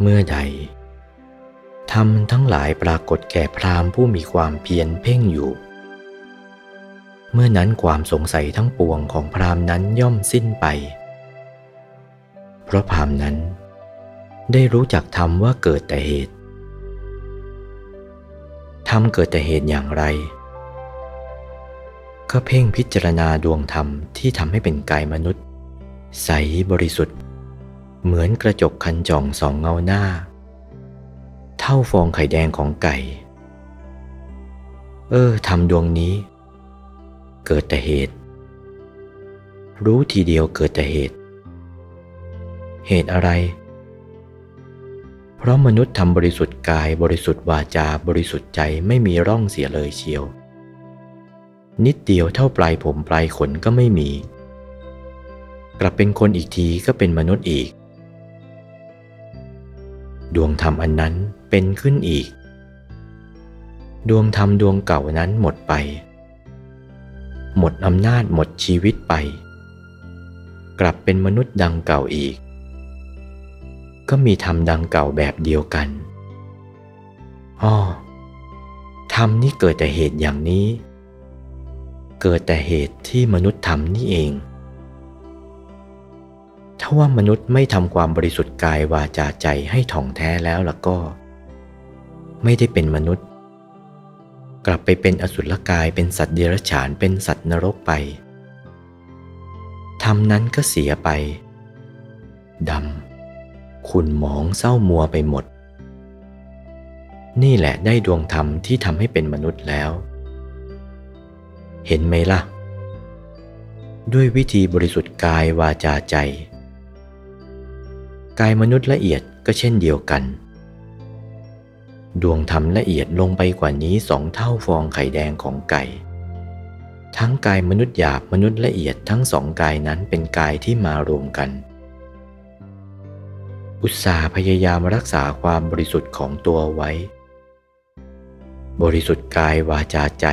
เมื่อใดธรรมทั้งหลายปรากฏแก่พราหมณ์ผู้มีความเพียรเพ่งอยู่ เมื่อนั้นความสงสัยทั้งปวงของพราหมณ์นั้นย่อมสิ้นไป เพราะพราหมณ์นั้นได้รู้จักธรรมว่าเกิดแต่เหตุ ธรรมเกิดแต่เหตุอย่างไร ก็เพ่งพิจารณาดวงธรรมที่ทำให้เป็นกายมนุษย์ ใสบริสุทธิ์ เหมือนกระจกคันจ่องสองเงาหน้า เท่าฟองไข่แดงของไก่ เออทำดวงนี้ เกิดแต่เหตุ รู้ทีเดียวเกิดแต่เหตุ เหตุอะไร เพราะมนุษย์ทำบริสุทธิ์กายบริสุทธิ์วาจาบริสุทธิ์ใจไม่มีร่องเสียเลยเชียว นิดเดียวเท่าปลายผมปลายขนก็ไม่มีกลับเป็นคนอีกทีก็เป็นมนุษย์อีก ดวงธรรมอันนั้นเป็นขึ้นอีก ดวงธรรมดวงเก่านั้นหมดไป หมดอำนาจหมดชีวิตไป กลับเป็นมนุษย์ดังเก่าอีก ก็มีธรรมดังเก่าแบบเดียวกันอ้อธรรมนี้เกิดแต่เหตุอย่างนี้ เกิดแต่เหตุที่มนุษย์ทำนี่เอง ถ้าว่ามนุษย์ไม่ทำความบริสุทธิ์กายวาจาใจให้ถ่องแท้แล้วล่ะก็ ไม่ได้เป็นมนุษย์ กลับไปเป็นอสุรกายเป็นสัตว์เดรัจฉานเป็นสัตว์นรกไปธรรมนั้นก็เสียไปดำขุ่นหมองเศร้ามัวไปหมด นี่แหละได้ดวงธรรมที่ทำให้เป็นมนุษย์แล้ว เห็นไหมล่ะ ด้วยวิธีบริสุทธิ์กายวาจาใจ กายมนุษย์ละเอียดก็เช่นเดียวกัน ดวงธรรมละเอียดลงไปกว่านี้สองเท่าฟองไข่แดงของไก่ ทั้งกายมนุษย์หยาบมนุษย์ละเอียดทั้งสองกายนั้นเป็นกายที่มารวมกัน อุตสาห์พยายามรักษาความบริสุทธิ์ของตัวไว้ บริสุทธิ์กายวาจาใจ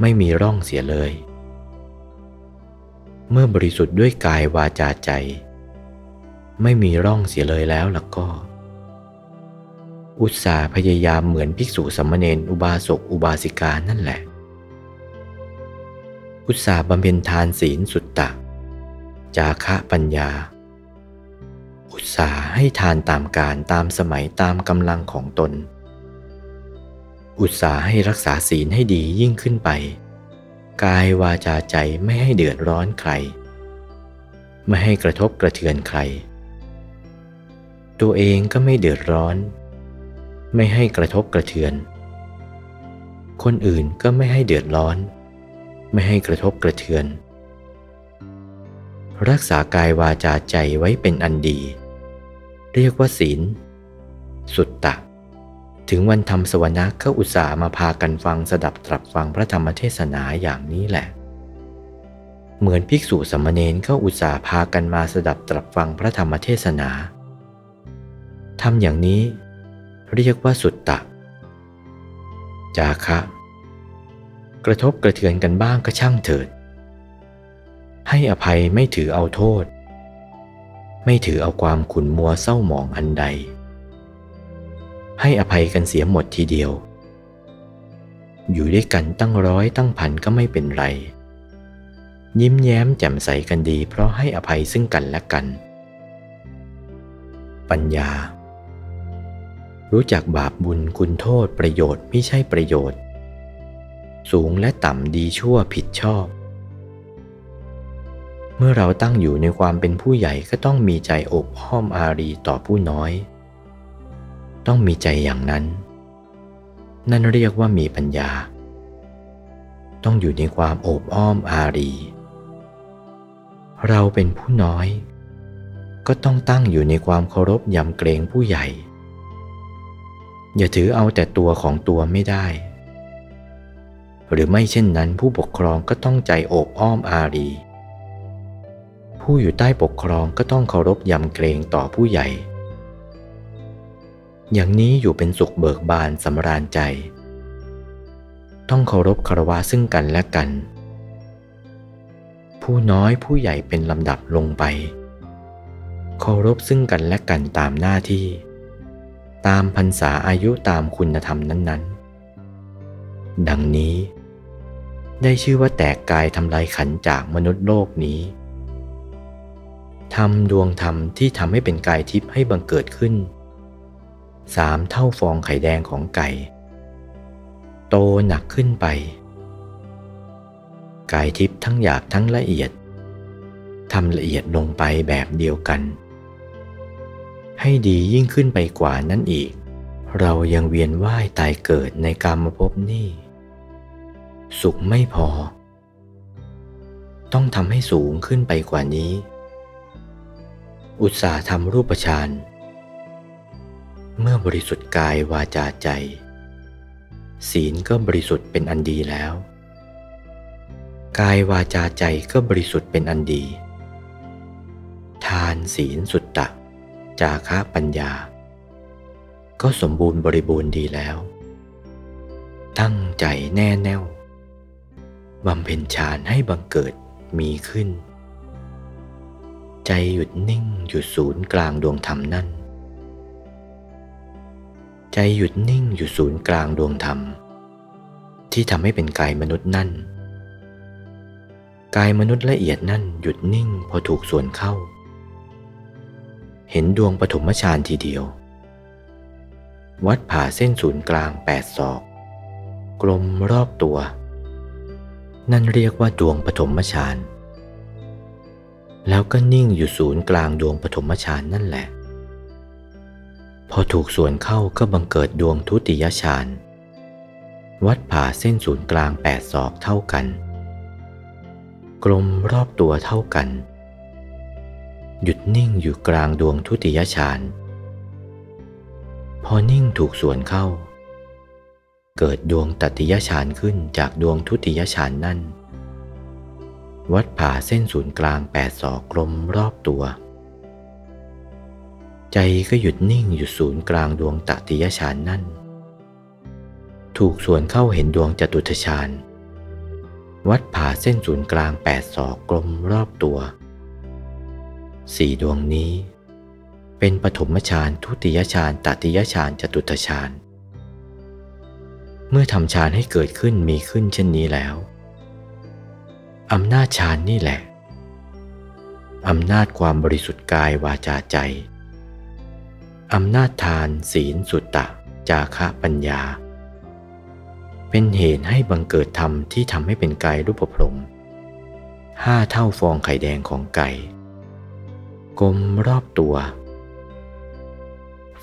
ไม่มีร่องเสียเลย เมื่อบริสุทธิ์ด้วยกายวาจาใจ ไม่มีร่องเสียเลยแล้วล่ะก็ อุตสาห์พยายามเหมือนภิกษุสัมมเนนอุบาสกอุบาสิกานั่นแหละ อุตสาห์บำเพ็ญทานศีลสุตตะ จาคะปัญญา อุตสาห์ให้ทานตามการตามสมัยตามกำลังของตน อุตสาห์ให้รักษาศีลให้ดียิ่งขึ้นไป กายวาจาใจไม่ให้เดือดร้อนใคร ไม่ให้กระทบกระเทือนใคร ตัวเองก็ไม่เดือดร้อน ไม่ให้กระทบกระเทือน คนอื่นก็ไม่ให้เดือดร้อน ไม่ให้กระทบกระเทือน รักษากายวาจาใจไว้เป็นอันดี เรียกว่าศีล สุตตะ ถึงวันทำสวนะก็อุตส่าห์มาพากันฟังสดับตรับฟังพระธรรมเทศนาอย่างนี้แหละเหมือนภิกษุสมณเณรก็อุตส่าห์พากันมาสดับตรับฟังพระธรรมเทศนา ทำอย่างนี้ เรียกว่าสุตตะ จาคะ กระทบกระเทือนกันบ้างก็ช่างเถิด ให้อภัยไม่ถือเอาโทษ ไม่ถือเอาความขุนมัวเศร้าหมองอันใด ให้อภัยกันเสียหมดทีเดียว อยู่ด้วยกันตั้งร้อยตั้งพันก็ไม่เป็นไร ยิ้มแย้มแจ่มใสกันดี เพราะให้อภัยซึ่งกันและกันปัญญา รู้จักบาปบุญคุณโทษประโยชน์ไม่ใช่ประโยชน์ สูงและต่ำดีชั่วผิดชอบ เมื่อเราตั้งอยู่ในความเป็นผู้ใหญ่ก็ต้องมีใจอบอ้อมอารีต่อผู้น้อย ต้องมีใจอย่างนั้น นั่นเรียกว่ามีปัญญา ต้องอยู่ในความโอบอ้อมอารี เราเป็นผู้น้อย ก็ต้องตั้งอยู่ในความเคารพยำเกรงผู้ใหญ่ อย่าถือเอาแต่ตัวของตัวไม่ได้ หรือไม่เช่นนั้นผู้ปกครองก็ต้องใจโอบอ้อมอารี ผู้อยู่ใต้ปกครองก็ต้องเคารพยำเกรงต่อผู้ใหญ่ อย่างนี้อยู่เป็นสุขเบิกบานสำราญใจ ต้องเคารพคารวะซึ่งกันและกัน ผู้น้อยผู้ใหญ่เป็นลำดับลงไป เคารพซึ่งกันและกันตามหน้าที่ ตามพรรษาอายุตามคุณธรรมนั้น ๆ ดังนี้ ได้ชื่อว่าแตกกายทำลายขันจากมนุษย์โลกนี้ทำดวงธรรมที่ทำให้เป็นกายทิพย์ให้บังเกิดขึ้นสามเท่าฟองไข่แดงของไก่ โตหนักขึ้นไป กายทิพย์ทั้งหยาบทั้งละเอียดทำละเอียดลงไปแบบเดียวกัน ให้ดียิ่งขึ้นไปกว่านั้นอีก เรายังเวียนว่ายตายเกิดในกรรมภพนี่ สุขไม่พอ ต้องทำให้สูงขึ้นไปกว่านี้ อุตสาห์ทำรูปฌานเมื่อบริสุทธิ์กายวาจาใจ ศีลก็บริสุทธิ์เป็นอันดีแล้ว กายวาจาใจก็บริสุทธิ์เป็นอันดี ทานศีลสุดตตะ จาคะปัญญา ก็สมบูรณ์บริบูรณ์ดีแล้ว ตั้งใจแน่แน่วบำเพ็ญฌานให้บังเกิดมีขึ้น ใจหยุดนิ่งอยู่ศูนย์กลางดวงธรรมนั่น ใจหยุดนิ่งอยู่ศูนย์กลางดวงธรรม ที่ทำให้เป็นกายมนุษย์นั่น กายมนุษย์ละเอียดนั่นหยุดนิ่งพอถูกส่วนเข้า เห็นดวงปฐมฌานทีเดียว วัดผ่าเส้นศูนย์กลางแปดศอก กลมรอบตัว นั่นเรียกว่าดวงปฐมฌานแล้วก็นิ่งอยู่ศูนย์กลางดวงปฐมฌานนั่นแหละ พอถูกส่วนเข้าก็บังเกิดดวงทุติยฌานวัดผ่าเส้นศูนย์กลางแปดศอกเท่ากัน กลมรอบตัวเท่ากัน หยุดนิ่งอยู่กลางดวงทุติยฌาน พอนิ่งถูกส่วนเข้า เกิดดวงตติยฌานขึ้นจากดวงทุติยฌานนั่น วัดผ่าเส้นศูนย์กลางแปดศอกกลมรอบตัว ใจก็หยุดนิ่งอยู่ศูนย์กลางดวงตติยฌานนั่น ถูกส่วนเข้าเห็นดวงจตุทฌานวัดผ่าเส้นศูนย์กลางแปดศอกกลมรอบตัว สี่ดวงนี้ เป็นปฐมฌานทุติยฌานตติยฌานจตุตฌานเมื่อทำฌานให้เกิดขึ้นมีขึ้นเช่นนี้แล้วอำนาจฌานนี่แหละอำนาจความบริสุทธิ์กายวาจาใจอำนาจทานศีลสุตตะ จาคะปัญญา เป็นเหตุให้บังเกิดธรรมที่ทำให้เป็นกายรูปพรมห้าเท่าฟองไข่แดงของไก่ กลมรอบตัว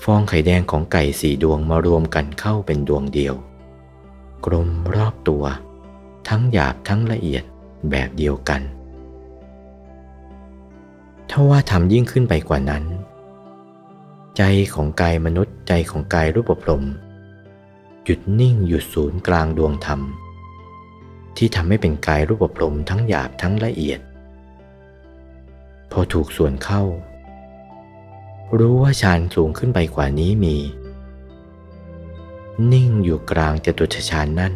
ฟองไข่แดงของไก่สี่ดวงมารวมกันเข้าเป็นดวงเดียว กลมรอบตัว ทั้งหยาบทั้งละเอียดแบบเดียวกัน ถ้าว่าทำยิ่งขึ้นไปกว่านั้น ใจของกายมนุษย์ใจของกายรูปปรมหยุดนิ่งหยุดศูนย์กลางดวงธรรม ที่ทำให้เป็นกายรูปปรมทั้งหยาบทั้งละเอียด พอถูกส่วนเข้า รู้ว่าฌานสูงขึ้นไปกว่านี้มี นิ่งอยู่กลางจตุตฌานนั่น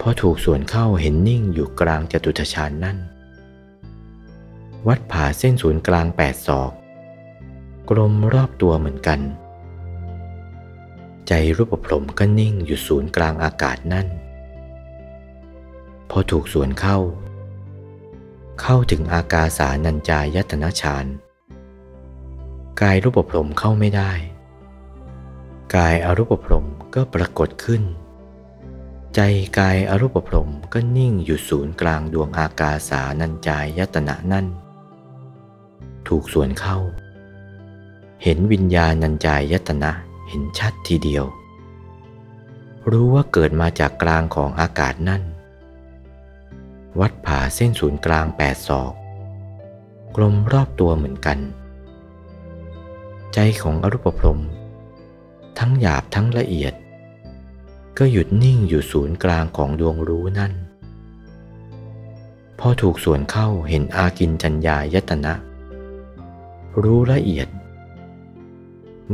พอถูกส่วนเข้าเห็นนิ่งอยู่กลางจตุตฌานนั่น วัดผ่าเส้นศูนย์กลางแปดศอกกลมรอบตัวเหมือนกัน ใจรูปพรมก็นิ่งอยู่ศูนย์กลางอากาศนั่น พอถูกส่วนเข้า เข้าถึงอากาสานัญจายตนะฌานกายรูปพรมเข้าไม่ได้ กายอรูปพรมก็ปรากฏขึ้น ใจกายอรูปพรมก็นิ่งอยู่ศูนย์กลางดวงอากาสานัญจายตนะนั่น ถูกส่วนเข้า เห็นวิญญาณัญจายตนะเห็นชัดทีเดียว รู้ว่าเกิดมาจากกลางของอากาศนั่น วัดผ่าเส้นศูนย์กลางแปดศอก กลมรอบตัวเหมือนกัน ใจของอรูปพรม ทั้งหยาบทั้งละเอียด ก็หยุดนิ่งอยู่ศูนย์กลางของดวงรู้นั่น พอถูกส่วนเข้าเห็นอากินจัญญายตนะ รู้ละเอียด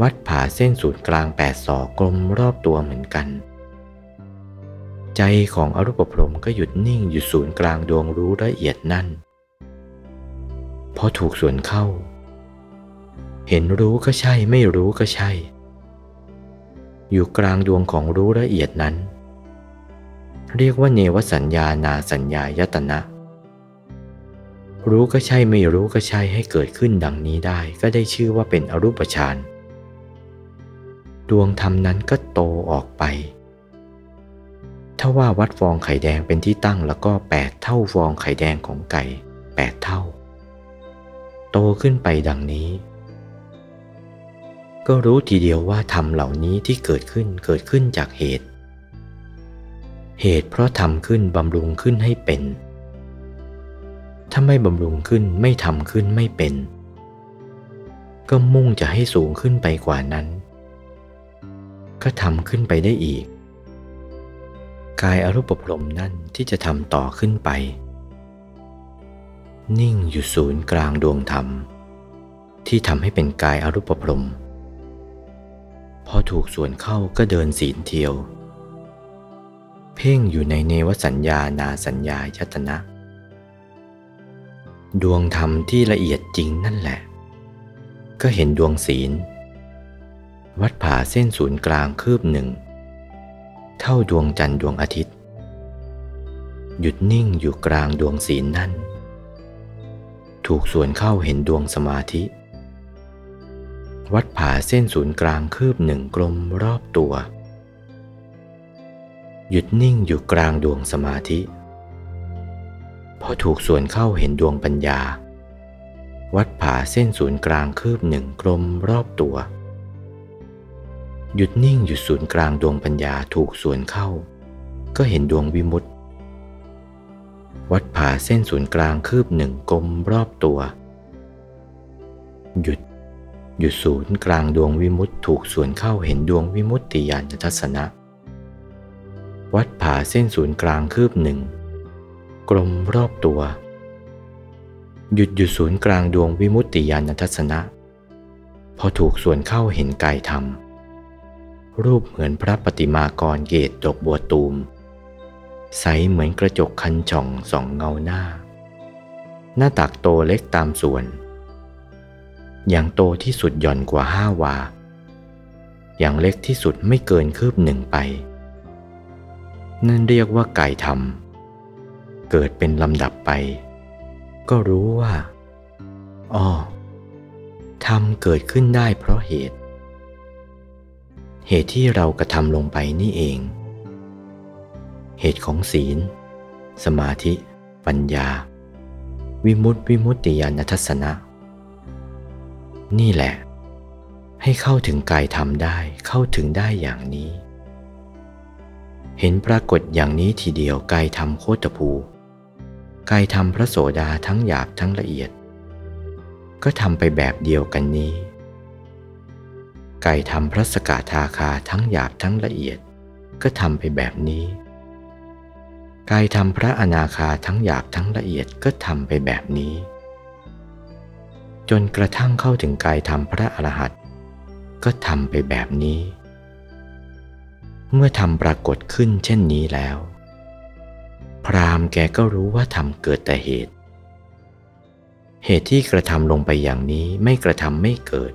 วัดผ่าเส้นศูนย์กลางแปดศอกกลมรอบตัวเหมือนกัน ใจของอรูปพรมก็หยุดนิ่งอยู่ศูนย์กลางดวงรู้ละเอียดนั่นพอถูกส่วนเข้า เห็นรู้ก็ใช่ไม่รู้ก็ใช่ อยู่กลางดวงของรู้ละเอียดนั้น เรียกว่าเนวสัญญานาสัญญายตนะ รู้ก็ใช่ไม่รู้ก็ใช่ให้เกิดขึ้นดังนี้ได้ก็ได้ชื่อว่าเป็นอรูปฌานดวงธรรมนั้นก็โตออกไป ถ้าว่าวัดฟองไข่แดงเป็นที่ตั้งแล้วก็แปดเท่าฟองไข่แดงของไก่แปดเท่า โตขึ้นไปดังนี้ ก็รู้ทีเดียวว่าธรรมเหล่านี้ที่เกิดขึ้นเกิดขึ้นจากเหตุ เหตุเพราะทำขึ้นบำรุงขึ้นให้เป็น ถ้าไม่บำรุงขึ้นไม่ทำขึ้นไม่เป็น ก็มุ่งจะให้สูงขึ้นไปกว่านั้น ก็ทำขึ้นไปได้อีก กายอรูปพรมนั่นที่จะทำต่อขึ้นไป นิ่งอยู่ศูนย์กลางดวงธรรม ที่ทำให้เป็นกายอรูปพรมพอถูกส่วนเข้าก็เดินศีลเทียว เพ่งอยู่ในเนวสัญญานาสัญญายตนะ ดวงธรรมที่ละเอียดจริงนั่นแหละ ก็เห็นดวงศีล วัดผ่าเส้นศูนย์กลางคืบหนึ่ง เท่าดวงจันทร์ดวงอาทิตย์ หยุดนิ่งอยู่กลางดวงศีลนั่น ถูกส่วนเข้าเห็นดวงสมาธิ วัดผ่าเส้นศูนย์กลางคืบหนึ่งกลมรอบตัว หยุดนิ่งอยู่กลางดวงสมาธิพอถูกส่วนเข้าเห็นดวงปัญญา วัดผ่าเส้นศูนย์กลางคืบหนึ่งกลมรอบตัว หยุดนิ่งอยู่ศูนย์กลางดวงปัญญาถูกส่วนเข้า ก็เห็นดวงวิมุตติวัดผ่าเส้นศูนย์กลางคืบหนึ่งกลมรอบตัว หยุดหยุดศูนย์กลางดวงวิมุตติถูกส่วนเข้าเห็นดวงวิมุตติญาณทัศนะ วัดผ่าเส้นศูนย์กลางคืบหนึ่งกลมรอบตัว หยุดหยุดศูนย์กลางดวงวิมุตติญาณทัศนะ พอถูกส่วนเข้าเห็นกายธรรม รูปเหมือนพระปฏิมากรเกตดอกบัวตูม ใสเหมือนกระจกคันช่องสองเงาหน้า หน้าตักโตเล็กตามส่วน อย่างโตที่สุดหย่อนกว่าห้าวา อย่างเล็กที่สุดไม่เกินคืบหนึ่งไป นั่นเรียกว่าไก่ทำเกิดเป็นลำดับไป ก็รู้ว่าอ๋อทำเกิดขึ้นได้เพราะเหตุ เหตุที่เรากระทำลงไปนี่เอง เหตุของศีล สมาธิ ปัญญา วิมุตติวิมุตติญาณทัศนะ นี่แหละ ให้เข้าถึงกายธรรมได้เข้าถึงได้อย่างนี้ เห็นปรากฏอย่างนี้ทีเดียวกายธรรมโคตภูกายธรรมพระโสดาทั้งหยาบทั้งละเอียด ก็ทำไปแบบเดียวกันนี้ ไก่ทำพระสกาทาคาทั้งหยาบทั้งละเอียด ก็ทำไปแบบนี้กายทำพระอนาคาทั้งหยาบทั้งละเอียดก็ทำไปแบบนี้ จนกระทั่งเข้าถึงกายทำพระอรหันต์ก็ทำไปแบบนี้ เมื่อทำปรากฏขึ้นเช่นนี้แล้ว พรามแกก็รู้ว่าทำเกิดแต่เหตุ เหตุที่กระทำลงไปอย่างนี้ไม่กระทำไม่เกิด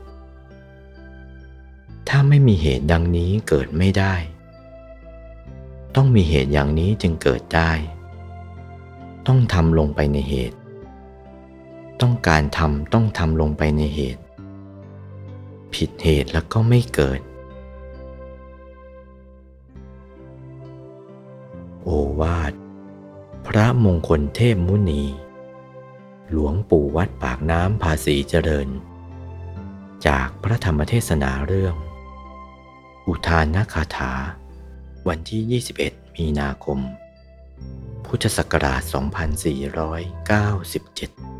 ถ้าไม่มีเหตุดังนี้เกิดไม่ได้ ต้องมีเหตุอย่างนี้จึงเกิดได้ ต้องทำลงไปในเหตุ ต้องการทำต้องทำลงไปในเหตุ ผิดเหตุแล้วก็ไม่เกิด โอวาท พระมงคลเทพมุนี หลวงปู่วัดปากน้ำภาษีเจริญจากพระธรรมเทศนาเรื่อง อุทานาคาถา วันที่ 21 มีนาคม พุทธศักราช 2497